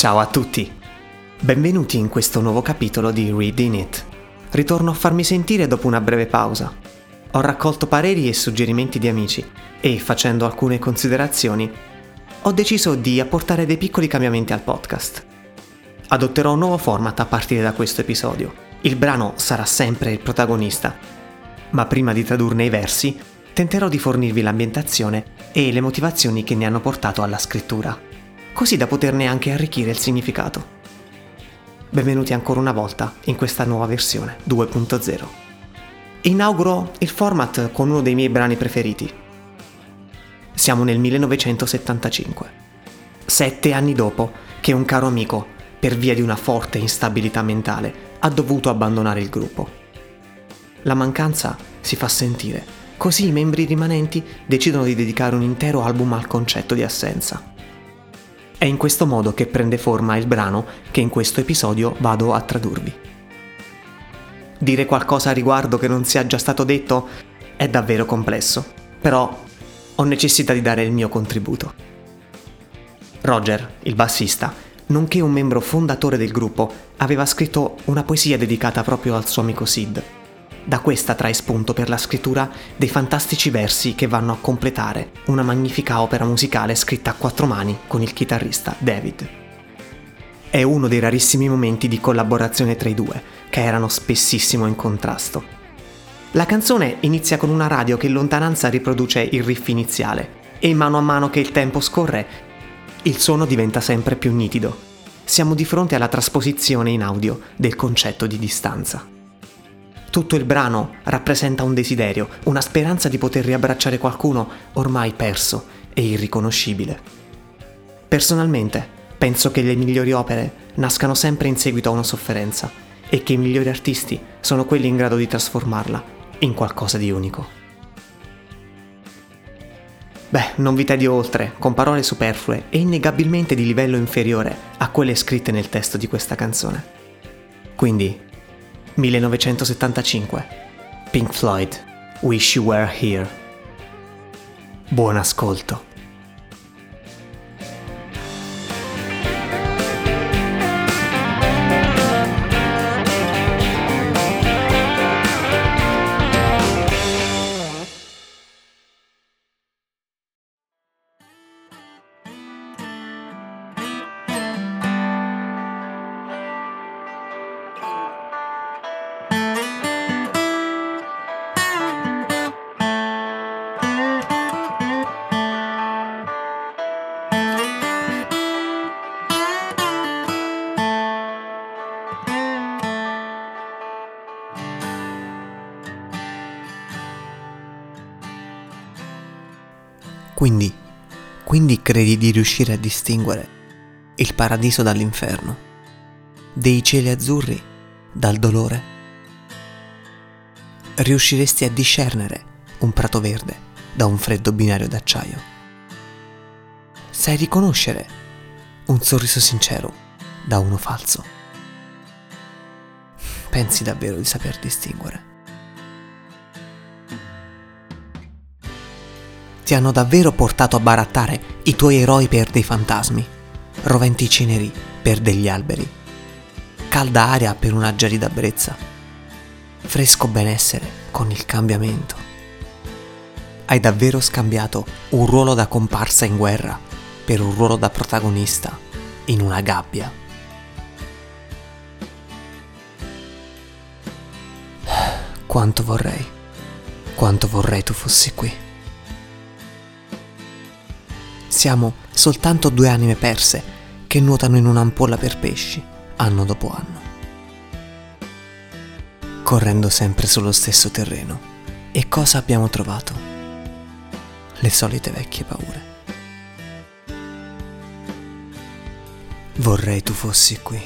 Ciao a tutti! Benvenuti in questo nuovo capitolo di Reading It. Ritorno a farmi sentire dopo una breve pausa. Ho raccolto pareri e suggerimenti di amici e, facendo alcune considerazioni, ho deciso di apportare dei piccoli cambiamenti al podcast. Adotterò un nuovo format a partire da questo episodio. Il brano sarà sempre il protagonista, ma prima di tradurne i versi, tenterò di fornirvi l'ambientazione e le motivazioni che ne hanno portato alla scrittura, così da poterne anche arricchire il significato. Benvenuti ancora una volta in questa nuova versione 2.0. Inauguro il format con uno dei miei brani preferiti. Siamo nel 1975, sette anni dopo che un caro amico, per via di una forte instabilità mentale, ha dovuto abbandonare il gruppo. La mancanza si fa sentire, così i membri rimanenti decidono di dedicare un intero album al concetto di assenza. È in questo modo che prende forma il brano che in questo episodio vado a tradurvi. Dire qualcosa a riguardo che non sia già stato detto è davvero complesso, però ho necessità di dare il mio contributo. Roger, il bassista, nonché un membro fondatore del gruppo, aveva scritto una poesia dedicata proprio al suo amico Sid da questa trae spunto per la scrittura dei fantastici versi che vanno a completare una magnifica opera musicale scritta a quattro mani con il chitarrista David. È uno dei rarissimi momenti di collaborazione tra i due, che erano spessissimo in contrasto. La canzone inizia con una radio che in lontananza riproduce il riff iniziale e mano a mano che il tempo scorre il suono diventa sempre più nitido. Siamo di fronte alla trasposizione in audio del concetto di distanza. Tutto il brano rappresenta un desiderio, una speranza di poter riabbracciare qualcuno ormai perso e irriconoscibile. Personalmente, penso che le migliori opere nascano sempre in seguito a una sofferenza e che i migliori artisti sono quelli in grado di trasformarla in qualcosa di unico. Beh, non vi tedio oltre, con parole superflue e innegabilmente di livello inferiore a quelle scritte nel testo di questa canzone. Quindi 1975. Pink Floyd, Wish You Were Here. Buon ascolto. Quindi, quindi credi di riuscire a distinguere il paradiso dall'inferno, dei cieli azzurri dal dolore? Riusciresti a discernere un prato verde da un freddo binario d'acciaio? Sai riconoscere un sorriso sincero da uno falso? Pensi davvero di saper distinguere? Ti hanno davvero portato a barattare i tuoi eroi per dei fantasmi, roventi ceneri per degli alberi, calda aria per una gelida brezza, fresco benessere con il cambiamento. Hai davvero scambiato un ruolo da comparsa in guerra per un ruolo da protagonista in una gabbia. Quanto vorrei, quanto vorrei tu fossi qui. Siamo soltanto due anime perse che nuotano in un'ampolla per pesci, anno dopo anno. Correndo sempre sullo stesso terreno. E cosa abbiamo trovato? Le solite vecchie paure. Vorrei tu fossi qui.